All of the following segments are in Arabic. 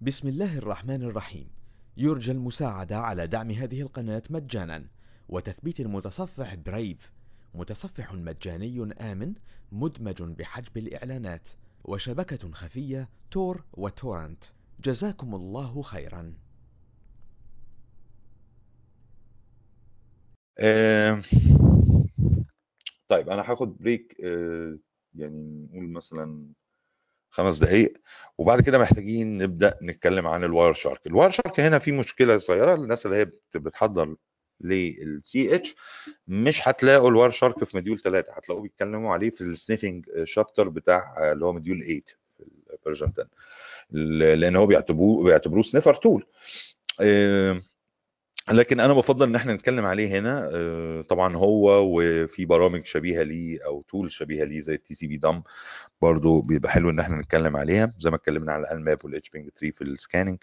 بسم الله الرحمن الرحيم. يرجى المساعدة على دعم هذه القناة مجانا. وتثبيت المتصفح Brave متصفح مجاني آمن مدمج بحجب الإعلانات. وشبكة خفية Tor و torrent. جزاكم الله خيرا. طيب أنا هاخد break آه، يعني نقول مثلا خمس دقايق وبعد كده محتاجين نبدأ نتكلم عن ال Wireshark ال Wireshark هنا في مشكلة صغيرة للناس اللي هي بت- بتحضر لل CEH مش هتلاقوا ال Wireshark في module 3 هتلاقوه بيتكلموا عليه في ال sniffing chapter بتاع اللي هو module 8 في ال version 10 ل- لأن هو بيعتبروه بيعتبروه sniffer tool لكن أنا بفضل إن إحنا نتكلم عليه هنا آه، طبعا هو وفي برامج شبيهة ليه أو tool شبيهة ليه زي ال tcpdump برضو بيبقى حلو إن إحنا نتكلم عليها. زي ما اتكلمنا على ال Nmap وال hping 3 في ال scanning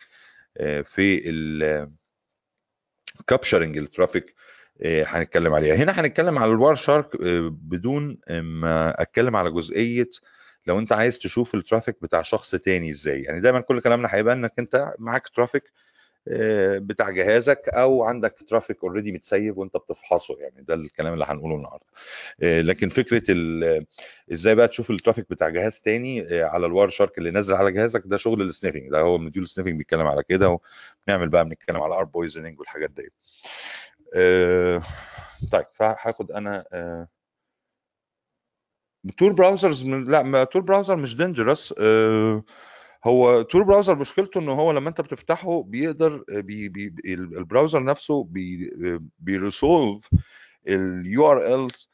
في ال capturing ال traffic هنتكلم عليها. هنا هنتكلم على ال Wireshark بدون ما أتكلم على جزئية لو أنت عايز تشوف ال traffic بتاع شخص تاني إزاي. يعني دايما كل كلامنا هيبقى إنك أنت معاك traffic آه، بتاع جهازك أو عندك traffic already متسيف وأنت بتفحصه. يعني ده الكلام اللي هنقوله النهارده. آه، لكن فكرة ال- إزاي بقى تشوف ال traffic بتاع جهاز تاني آه، على ال Wireshark اللي نازل على جهازك ده شغل ال sniffing ده هو module ال sniffing بيتكلم على كده ونعمل بقى بنتكلم على ARP poisoning والحاجات دي آه، طيب فهاخد أنا آه، Tor browsers لا Tor browser مش dangerous هو Tor browser مشكلته إن هو لما أنت بتفتحه بيقدر بي بي ال browser نفسه بي ال URLs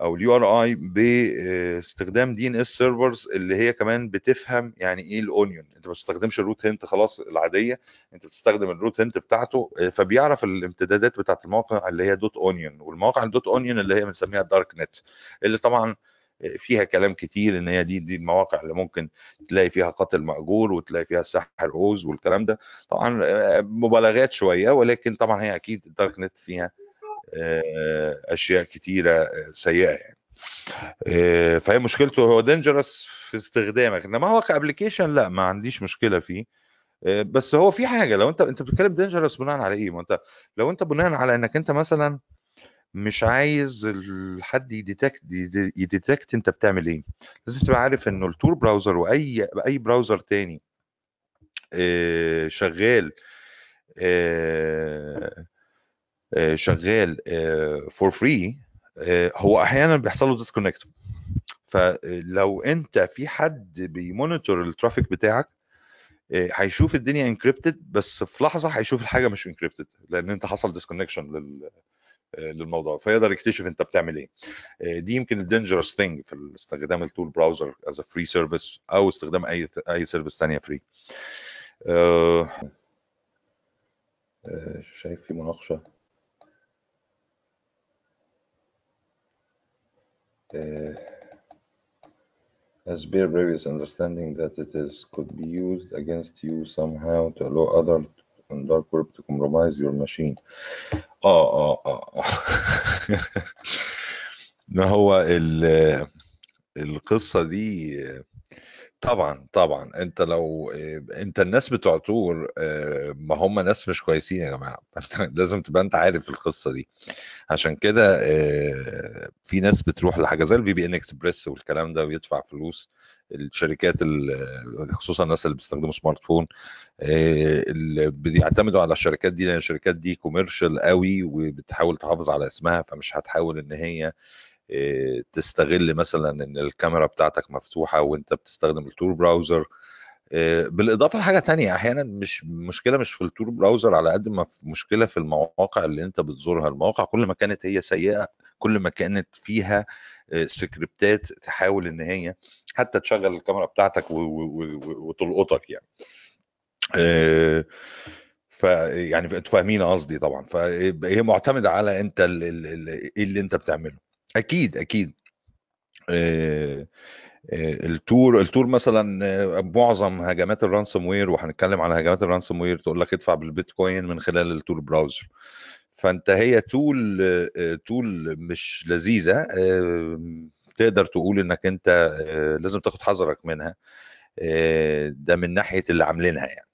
أو ال URI باستخدام DNS servers اللي هي كمان بتفهم يعني إيه ال onion أنت ما بتستخدمش ال root hint خلاص العادية أنت بتستخدم ال root hint بتاعته آه، فبيعرف الامتدادات بتاعت المواقع اللي هي dot onion والمواقع ال dot onion اللي هي بنسميها dark net اللي طبعا فيها كلام كتير إن هي دي دي المواقع اللي ممكن تلاقي فيها قتل مأجور وتلاقي فيها سحر أسود والكلام ده. طبعا آه، مبالغات شوية ولكن طبعا هي أكيد ال dark net فيها آه، أشياء كتيرة آه، سيئة يعني. فهي مشكلته هو dangerous في استخدامك. إنما هو ك application لا ما عنديش مشكلة فيه. بس هو في حاجة لو أنت أنت بتتكلم dangerous بناء على إيه؟ ما أنت لو أنت بناء على إنك أنت مثلا مش عايز حد ي detect ي detect انت بتعمل إيه. لازم تبقى عارف انه ال Tor browser واي أي browser تاني آه، شغال آه، آه، شغال for free هو أحيانا بيحصل له disconnect فلو انت في حد بي monitor ال traffic بتاعك هيشوف الدنيا encrypted بس في لحظة هيشوف الحاجة مش encrypted لأن انت حصل disconnection لل للموضوع فيقدر يكتشف انت بتعمل إيه. آه، دي يمكن ال dangerous thing في استخدام ال Tor browser as free service أو استخدام أي أي service ثانية free شايف في مناقشة. uh, as per previous understanding that it is could be used against you somehow to allow other on dark web to compromise your machine. آه آه آه آه. ما هو ال- القصة دي طبعا طبعا. أنت لو أنت الناس بتوع Tor آه، ما هم ناس مش كويسين يا جماعة. أنت لازم تبقى أنت عارف القصة دي. عشان كده آه، في ناس بتروح لحاجة زي ال VPN Express والكلام ده ويدفع فلوس. الشركات ال- خصوصا الناس اللي بيستخدموا smart phone آه، اللي بيعتمدوا على الشركات دي لأن الشركات دي commercial قوي وبتحاول تحافظ على اسمها فمش هتحاول إن هي آه، تستغل مثلا إن الكاميرا بتاعتك مفتوحة وأنت بتستخدم ال Tor browser آه، بالإضافة لحاجة تانية أحيانا مش مشكلة مش في ال Tor browser على قد ما في مشكلة في المواقع اللي أنت بتزورها. المواقع كل ما كانت هي سيئة كل ما كانت فيها آه، سكريبتات تحاول إن هي حتى تشغل الكاميرا بتاعتك وتلقطك يعني. آه، ف يعني أنتوا فاهمين قصدي طبعا. فهي معتمدة على أنت إيه اللي أنت بتعمله. أكيد أكيد. آه، ال Tor ال Tor مثلا معظم هجمات ال ransomware وهنتكلم على هجمات ال ransomware تقول لك ادفع بالبيتكوين من خلال ال Tor browser. فانت هي tool آه، tool مش لذيذة آه، تقدر تقول إنك أنت آه، لازم تاخد حذرك منها آه، ده من ناحية اللي عاملينها يعني.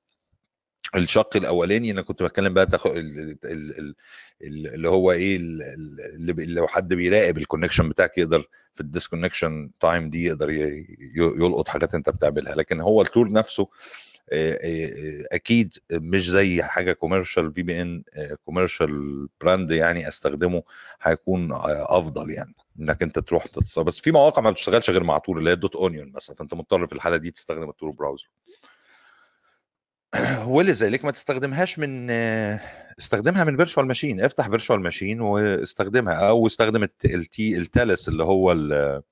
الشق الأولاني أنا كنت بتكلم بقى تاخد ال- ال- ال- ال- اللي هو إيه ال- ال- اللي لو حد بيراقب ال connection بتاعك يقدر في ال disconnection time دي يقدر يلقط حاجات أنت بتعملها. لكن هو ال tool نفسه آه، آه، أكيد مش زي حاجة commercial VPN commercial brand يعني أستخدمه هيكون آه، أفضل يعني إنك أنت تروح تتصل بس في مواقع ما بتشتغلش غير مع Tor اللي هي dot onion مثلا فأنت مضطر في الحالة دي تستخدم ال Tor browser ولذلك ما تستخدمهاش من آه، استخدمها من virtual machine افتح virtual machine واستخدمها أو استخدم الت- التي ال Tails اللي هو ال-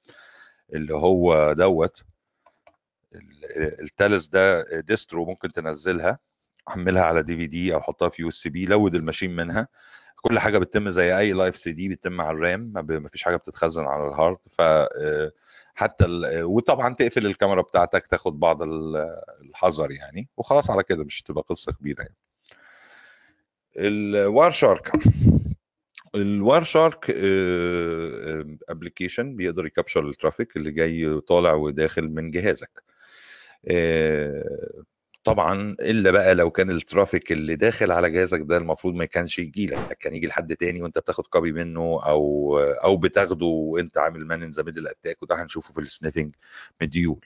اللي هو دوت. ال Tails ده distro ممكن تنزلها حملها على DVD أو حطها في USB load ال machine منها. كل حاجة بتتم زي أي live CD بتتم على ال RAM ما فيش حاجة بتتخزن على ال hard. ف آه، حتى ال- وطبعا تقفل الكاميرا بتاعتك تاخد بعض ال- الحذر يعني. وخلاص على كده مش تبقى قصة كبيرة يعني. ال Wireshark ال Wireshark application بيقدر ي capture ال traffic اللي جاي طالع وداخل من جهازك. آه، طبعا إلا بقى لو كان ال traffic اللي داخل على جهازك ده المفروض ما كانش يجي لك كان يجي لحد تاني وأنت بتاخد copy منه أو أو بتاخده وأنت عامل man in the middle attack وده هنشوفه في ال sniffing module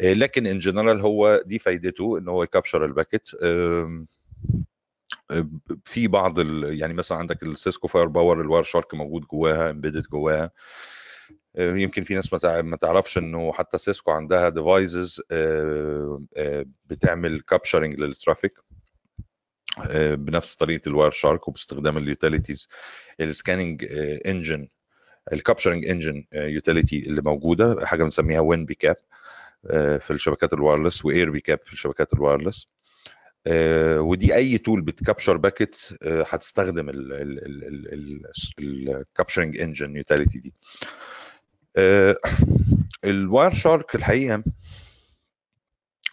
آه، لكن in general هو دي فايدته إن هو ي capture ال packet آه، في بعض. يعني مثلا عندك ال Cisco Firepower ال Wireshark موجود جواها embedded جواها آه، يمكن في ناس ما تع- ما تعرفش إنه حتى Cisco عندها devices بتعمل capturing لل traffic آه، بنفس طريقة ال Wireshark وباستخدام ال utilities ال scanning engine ال capturing engine utility اللي موجودة حاجة بنسميها WinPcap في الشبكات ال wireless و AirPcap في الشبكات ال wireless آه، ودي أي tool بت capture packets هتستخدم ال capturing engine utility دي. آه، ال Wireshark الحقيقة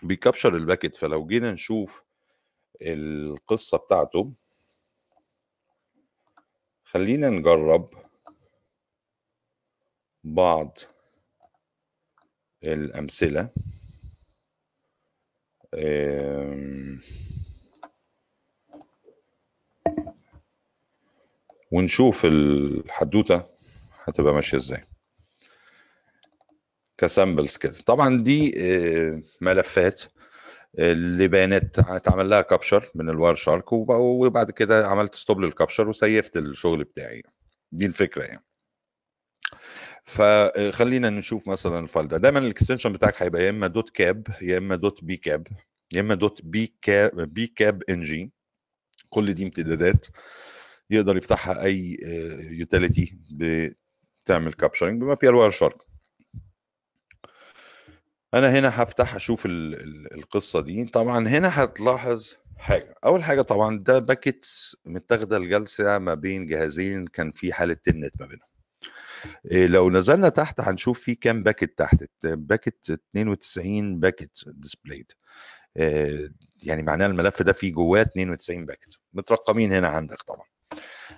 بيكابشر الباكيت فلو جينا نشوف القصة بتاعته خلينا نجرب بعض الأمثلة. ونشوف الحدوتة هتبقى ماشية إزاي. ك samples كده. طبعا دي آه، ملفات اللي بيانات اتعمل لها capture من ال Wireshark وب- وبعد كده عملت stop لل capture و save ت الشغل بتاعي. دي الفكرة يعني. فخلينا نشوف مثلا ال file ده. دايما ال extension بتاعك هيبقى يا إما dot cap يا إما dot pcap يا إما دوت بي كاب بي كاب إن جي. كل دي امتدادات. يقدر يفتحها أي utility بتعمل capturing بما فيها ال Wireshark. أنا هنا هفتح أشوف ال- ال- القصة دي. طبعا هنا هتلاحظ حاجة. أول حاجة طبعا ده packet متاخدة لجلسة ما بين جهازين كان في حالة Telnet ما بينهم. إيه، لو نزلنا تحت هنشوف في كام packet تحت. packet 92 packet displayed يعني معناه الملف ده فيه جواه 92 packet. مترقمين هنا عندك طبعا.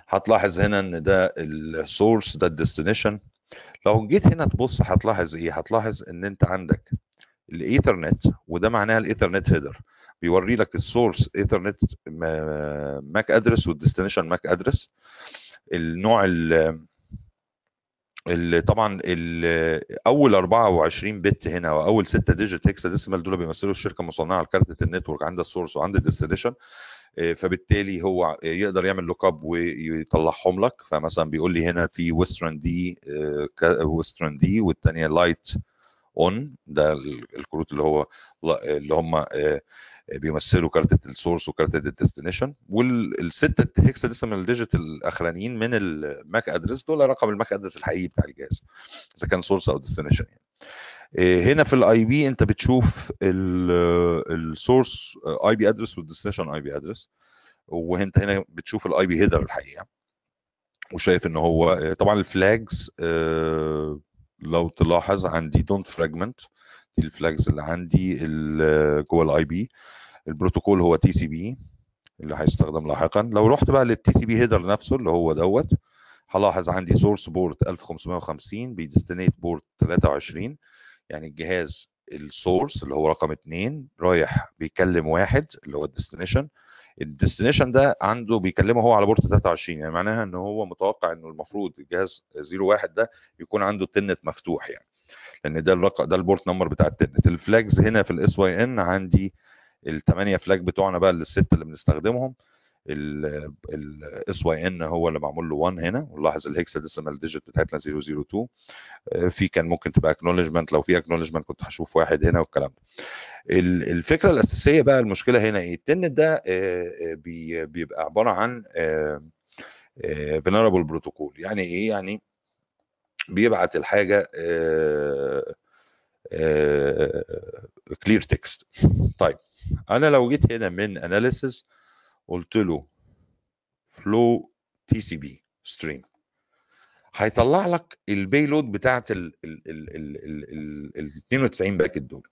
هتلاحظ هنا إن ده ال source ده ال destination لو جيت هنا تبص هتلاحظ إيه؟ هتلاحظ إن أنت عندك الإيثرنت وده معناها ال Ethernet header. بيوري لك ال source Ethernet MAC address وال destination MAC address. النوع طبعا أول 24 bit هنا واول 6 digit hexadecimal دول بيمثلوا الشركة المصنعه لكارته ال network عندها ال source وعندها ال destination فبالتالي هو يقدر يعمل look up ويطلعهم لك. فمثلا بيقول لي هنا في Western D Western D والثانيه Lite-On ده ال- الكروت اللي هو اللي هم آه، بيمثلوا كارتة ال source وكارتة ال destination والستة hexadecimal digit الأخرانيين من ال MAC address دول رقم ال MAC address الحقيقي بتاع الجهاز إذا كان source أو destination يعني. إيه، هنا في ال IP أنت بتشوف ال source IP address وال destination IP address وأنت هنا بتشوف ال IP header الحقيقة وشايف إن هو آه، طبعا ال flags آه، لو تلاحظ عندي don't fragment دي ال flags اللي عندي جوه ال IP ال protocol هو TCP اللي هيستخدم لاحقا. لو رحت بقى لل TCP header نفسه اللي هو دوت هلاحظ عندي source port 1550 بي destinate port 23 يعني الجهاز ال source اللي هو رقم اتنين رايح بيكلم واحد اللي هو ال destination ال destination ده عنده بيكلمه هو على port 23 يعني معناها إن هو متوقع إنه المفروض الجهاز 01 ده يكون عنده ال Telnet مفتوح يعني. لأن ده الرقم ده ال port number بتاع ال Telnet. ال flags هنا في ال SYN عندي الثمانيه flag بتوعنا بقى السته اللي بنستخدمهم. ال SYN هو اللي معمول له 1 هنا ونلاحظ ال hexadecimal digit بتاعتنا 002 في كان ممكن تبقى acknowledgment لو في acknowledgment كنت هشوف واحد هنا والكلام ده. الفكرة الأساسية بقى المشكلة هنا إيه؟ ال Telnet ده بيبقى عبارة عن vulnerable protocol يعني إيه؟ يعني بيبعت الحاجة clear text طيب أنا لو جيت هنا من analysis قلت له follow TCP stream هيطلع لك ال payload بتاعت ال ال ال ال ال 92 packet دول.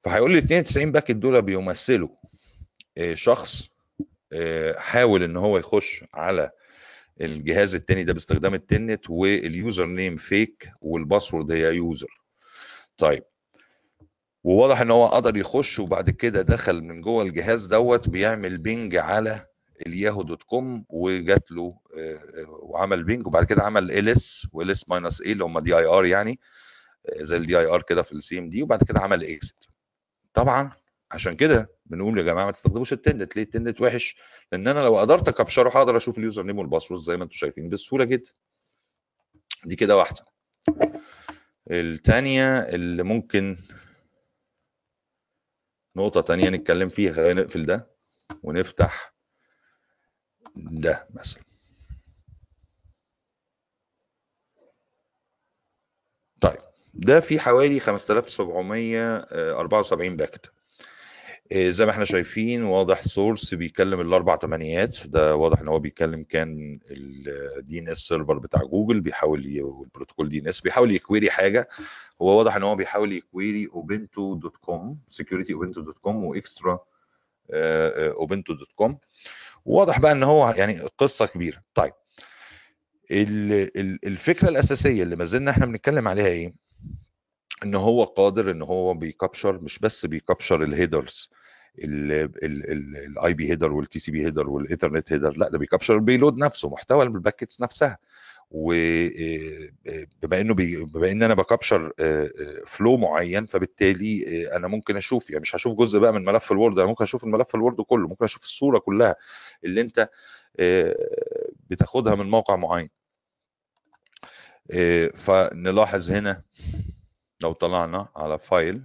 فهيقول لي 92 packet دول بيمثلوا شخص حاول إن هو يخش على الجهاز التاني ده باستخدام ال Telnet وال username fake وال password هي user طيب وواضح إن هو قدر يخش وبعد كده دخل من جوه الجهاز دوت بيعمل ping على ال Yahoo dot com وجات له وعمل ping وبعد كده عمل ls و ls minus a اللي هم dir يعني زي ال dir كده في ال CMD وبعد كده عمل exit طبعا عشان كده بنقول يا جماعة ما تستخدموش ال Telnet ليه ال Telnet وحش؟ لأن أنا لو قدرت أ capture ه هقدر أشوف ال username وال password زي ما أنتم شايفين بسهولة جدا. دي كده واحدة. الثانية اللي ممكن نقطة تانية نتكلم فيها خلينا نقفل ده ونفتح ده مثلا. طيب ده في حوالي 5774 packet زي ما إحنا شايفين واضح source بيكلم الأربع تمانيات ده واضح إن هو بيكلم كان ال DNS server بتاع جوجل بيحاول ال protocol DNS بيحاول ي query حاجة. هو واضح إن هو بيحاول ي query Ubuntu dot com security Ubuntu dot com و extra Ubuntu dot com واضح بقى إن هو يعني قصة كبيرة. طيب الفكرة الأساسية اللي ما زلنا إحنا بنتكلم عليها إيه؟ إن هو قادر إن هو بي capture مش بس بي capture ال headers ال IP header وال TCP header وال Ethernet header لأ ده بي capture ال payload نفسه محتوى ال packets نفسها. وبما إنه بي بما إن أنا ب capture flow معين فبالتالي أنا ممكن أشوف يعني مش هشوف جزء بقى من ملف ال Word أنا ممكن أشوف الملف ال Word كله ممكن أشوف الصورة كلها اللي أنت بتاخدها من موقع معين. فنلاحظ هنا لو طلعنا على file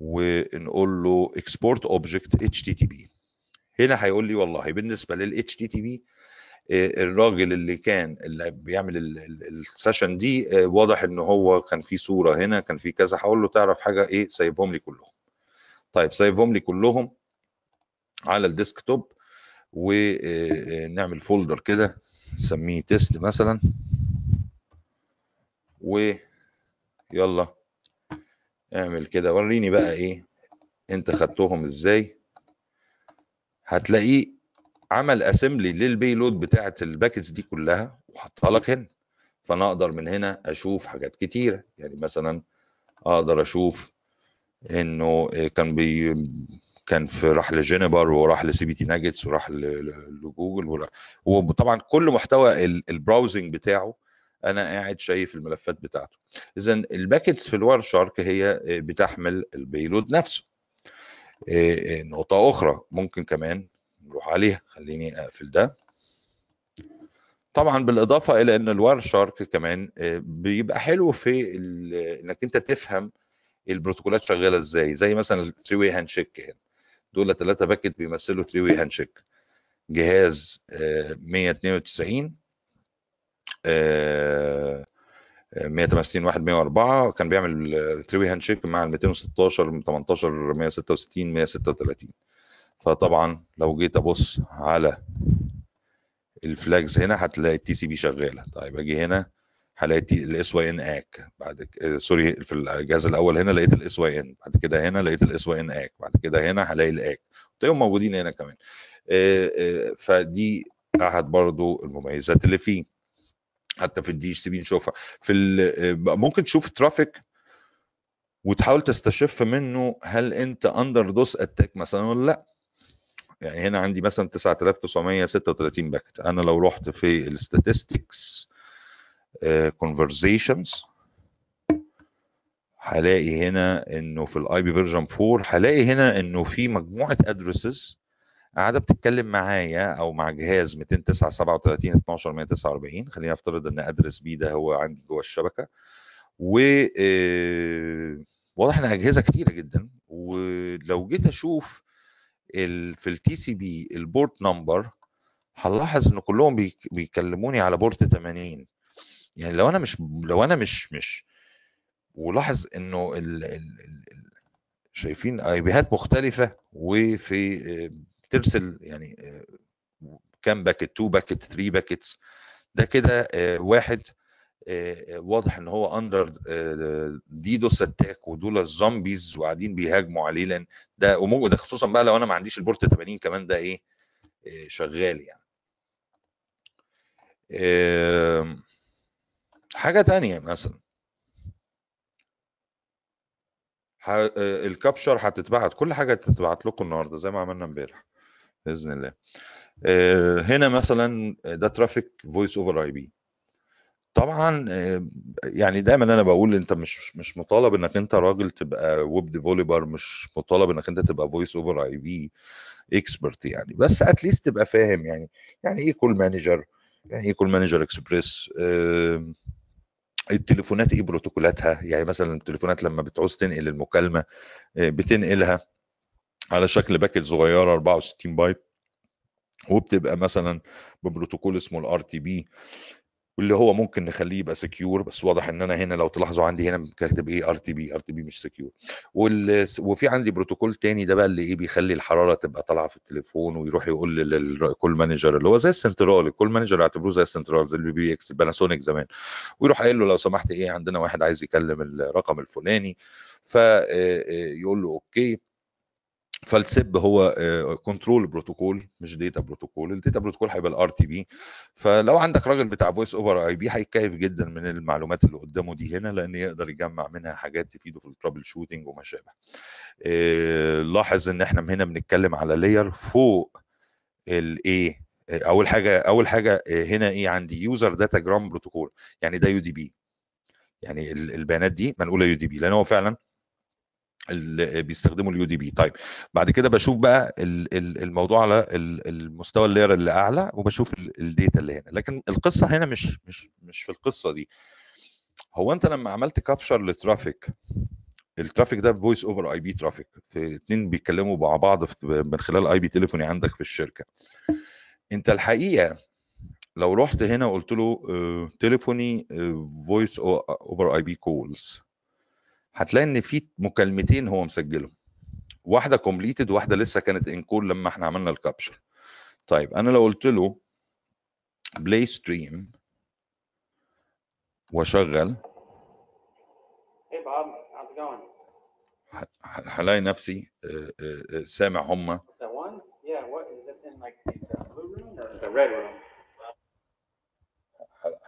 ونقول له export object HTTP هنا هيقول لي والله بالنسبة لل HTTP الراجل اللي كان اللي بيعمل session دي واضح إن هو كان في صورة هنا كان في كذا. هقول له تعرف حاجة إيه سايبهم لي كلهم. طيب سايبهم لي كلهم على ال desktop ونعمل folder كده نسميه test مثلا. و يلا. اعمل كده. وريني بقى إيه انت خدتهم إزاي. هتلاقيه عمل assembly لل payload بتاعة ال packets دي كلها وحطها لك هنا. فانا أقدر من هنا أشوف حاجات كتيرة. يعني مثلا أقدر أشوف انه كان بي كان في راح ل Juniper وراح ل CBT Nuggets وراح لجوجل وطبعا كل محتوى ال browsing بتاعه أنا قاعد شايف الملفات بتاعته. اذا ال packets في ال Wireshark هي بتحمل ال payload نفسه. نقطة أخرى ممكن كمان نروح عليها. خليني أقفل ده. طبعا بالإضافة إلى إن ال Wireshark كمان بيبقى حلو في إنك أنت تفهم البروتوكولات شغالة إزاي. زي مثلا ال three-way handshake هنا. دول ثلاثة packet بيمثلوا three-way handshake جهاز 192 168 1 104 كان بيعمل 3 way handshake مع ال 216 18 166 136 فطبعا لو جيت أبص على ال flags هنا هتلاقي ال TCP شغالة. طيب أجي هنا هلاقي ال SYN ACK بعد sorry في الجهاز الأول هنا لقيت ال SYN بعد كده هنا لقيت ال SYN ACK بعد كده هنا هلاقي ال ACK تلاقيهم موجودين هنا كمان. فدي أحد برضو المميزات اللي فيه. حتى في ال DHCP نشوفها. في ممكن تشوف traffic وتحاول تستشف منه هل أنت under DoS attack مثلا ولا لأ. يعني هنا عندي مثلا 9936 packet. أنا لو رحت في ال statistics conversations هلاقي هنا إنه في ال IP version 4 هلاقي هنا إنه في مجموعة addresses قاعدة بتتكلم معايا أو مع جهاز 209 37 12 149 خلينا نفترض إن address B ده هو عندي جوه الشبكة. و آه، واضح إن أجهزة كتيرة جدا. ولو جيت أشوف في ال TCP ال port number هنلاحظ إن كلهم بيك- بيكلموني على port 80 يعني لو أنا مش لو أنا مش مش ولاحظ إنه ال ال ال شايفين IP هات مختلفة وفي آه، بترسل يعني آه، كام packet 2 packet 3 packets ده كده آه، واحد آه، واضح إن هو under DDoS attack ودول ال zombies وقاعدين بيهاجموا عليه لأن ده وممكن ده خصوصا بقى لو أنا ما عنديش ال port 80 كمان ده إيه شغال يعني. حاجة تانية مثلا. ال capture هتتبعت كل حاجة هتتبعت لكم النهارده زي ما عملنا امبارح. بإذن الله. آه، هنا مثلا ده traffic voice over IP طبعا آه، يعني دايما أنا بقول أنت مش مش مطالب إنك أنت راجل تبقى web developer مش مطالب إنك أنت تبقى voice over IP expert يعني. بس at least تبقى فاهم يعني يعني إيه call manager يعني إيه call manager express التليفونات إيه بروتوكولاتها؟ يعني مثلا التليفونات لما بتعوز تنقل المكالمة آه، بتنقلها. على شكل packet صغيره 64 بايت وبتبقى مثلا ببروتوكول اسمه ال RTP واللي هو ممكن نخليه يبقى secure بس واضح إن أنا هنا لو تلاحظوا عندي هنا كاتب إيه ار تي بي ار تي بي مش secure وفي عندي بروتوكول تاني ده بقى اللي إيه بيخلي الحرارة تبقى طالعة في التليفون ويروح يقول لل call manager اللي هو زي السنترال ال call manager اعتبروه زي السنترال زي ال PBX باناسونيك زمان. ويروح قايل له لو سمحت إيه عندنا واحد عايز يكلم الرقم الفلاني فيقول له okay. فال SIP هو control protocol مش data protocol ال data protocol هيبقى ال RTP فلو عندك راجل بتاع voice over IP هيتكيف جدا من المعلومات اللي قدامه دي هنا لأن يقدر يجمع منها حاجات تفيده في ال troubleshooting وما شابه. آه، لاحظ إن إحنا هنا بنتكلم على layer فوق الايه أول حاجة أول حاجة آه، هنا إيه؟ عندي user datagram protocol يعني ده UDP يعني ال- البيانات دي منقولة UDP لأن هو فعلا اللي بيستخدموا ال UDP. طيب بعد كده بشوف بقى ال- ال- الموضوع على ال- المستوى ال layer اللي أعلى وبشوف ال- data اللي هنا. لكن القصة هنا مش مش مش في القصة دي. هو أنت لما عملت capture ل traffic ال traffic ده voice over IP traffic في اتنين بيتكلموا مع بعض من خلال IP telephony عندك في الشركة. أنت الحقيقة لو رحت هنا وقلت له telephony voice over IP calls هتلاقي إن في مكالمتين هو مسجلهم. واحدة completed واحدة لسه كانت in call لما إحنا عملنا ال capture طيب أنا لو قلت له play stream وأشغل. هلاقي نفسي آه، آه، آه، سامع هم. That one? Yeah, what is it in like the blue room or the red room?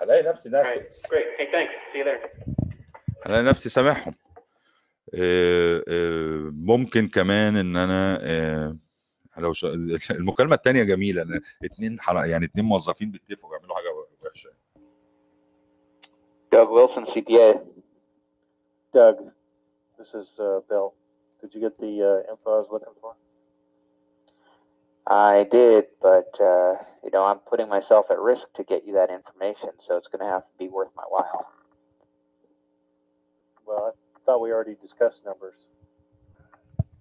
هلاقي نفسي ده there. هلاقي نفسي سامعهم. ممكن كمان ان انا آه، لو ش... المكالمه الثانيه جميله أنا اتنين حلقة يعني اتنين موظفين بيتفقوا يعملوا حاجه وحشه Doug Wilson, CPA. Doug, this is uh, Bill. Did you get the uh, info I was looking for? I did, but uh, you know I'm putting myself at risk to get you that information, so it's going to have to be worth my while. Well, I thought we already discussed numbers.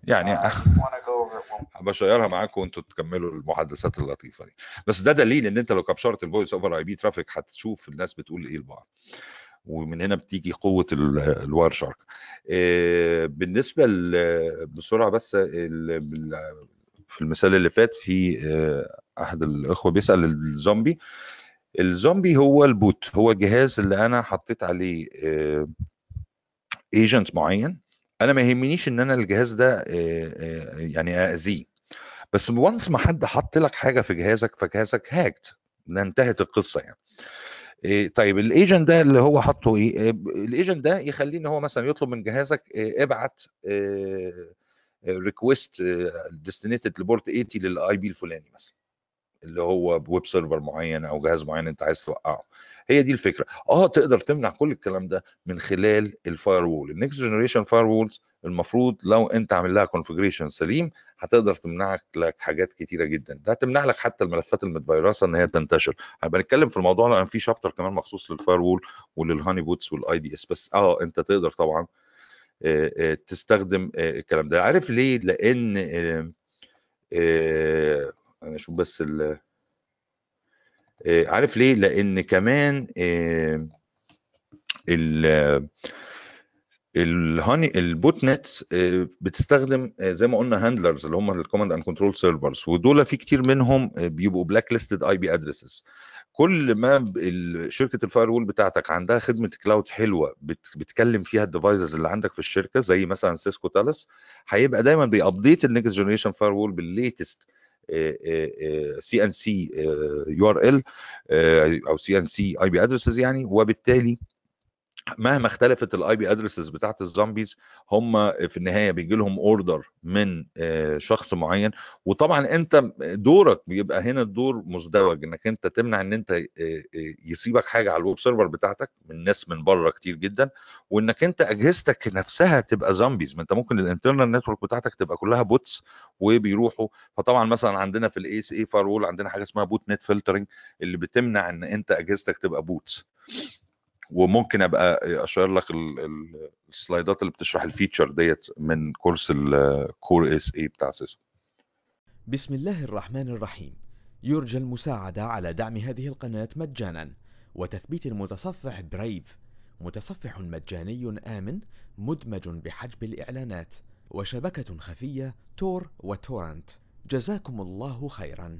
يعني you want to go over it one بشيرها معاكم وانتوا تكملوا المحادثات اللطيفة دي. بس ده دليل إن أنت لو كبشرت الفويس اوفر اي بي ترافيك هتشوف الناس بتقول إيه لبعض. ومن هنا بتيجي قوة ال- wire shark آه، بالنسبة بسرعة بس في المثال اللي فات في آه، أحد الإخوة بيسأل ال zombie. ال zombie هو ال bot هو الجهاز اللي أنا حطيت عليه agent معين أنا ما يهمنيش إن أنا الجهاز ده آه، آه، يعني اذيه بس once ما حد حط لك حاجة في جهازك فجهازك hacked انتهت القصة يعني. إيه طيب ال agent ده اللي هو حاطه إيه؟ ال agent ده يخليه إن هو مثلا يطلب من جهازك ابعت request destined ل port 80 لل IP الفلاني مثلا. اللي هو ب web server معين أو جهاز معين أنت عايز توقعه. هي دي الفكرة. آه تقدر تمنع كل الكلام ده من خلال ال firewall ال next generation firewalls المفروض لو أنت عامل لها configuration سليم هتقدر تمنعك لك حاجات كتيرة جدا. ده هتمنع لك حتى الملفات المتفيرسه إن هي تنتشر. هنبقى نتكلم في الموضوع لأن في chapter كمان مخصوص لل firewall ولل honey pots وال IDS بس آه أنت تقدر طبعا آه، آه، تستخدم آه، الكلام ده. عارف ليه؟ لأن أنا أشوف بس ال آه، عارف ليه؟ لأن كمان آه، ال ال honey ال botnets بتستخدم آه، زي ما قلنا handlers اللي هم ال command and control servers ودول في كتير منهم بيبقوا blacklisted IP addresses كل ما شركة ال firewall بتاعتك عندها خدمة cloud حلوة بت- بتكلم فيها ال devices اللي عندك في الشركة زي مثلا سيسكو Talos هيبقى دايما بي update ال next generation firewall بال latest C and C URL أو C and C IP addresses يعني وبالتالي مهما اختلفت ال IP addresses بتاعت ال zombies هم في النهاية بيجي لهم order من آه، شخص معين. وطبعا أنت دورك بيبقى هنا الدور مزدوج إنك أنت تمنع إن أنت آه، آه، يسيبك حاجة على ال web server بتاعتك من ناس من بره كتير جدا. وإنك أنت أجهزتك نفسها تبقى zombies. ما أنت ممكن ال internal network بتاعتك تبقى كلها bots وبيروحوا. فطبعا مثلا عندنا في ال ASA fire عندنا حاجة اسمها botnet filtering اللي بتمنع إن أنت أجهزتك تبقى bots وممكن أبقى أشير لك ال- ال- ال slideات اللي بتشرح ال feature ديت من course ال core SA بتاع سيسكو بسم الله الرحمن الرحيم. يرجى المساعدة على دعم هذه القناة مجانا. وتثبيت المتصفح برايف متصفح مجاني آمن مدمج بحجب الإعلانات. وشبكة خفية تور وتورنت. جزاكم الله خيرا.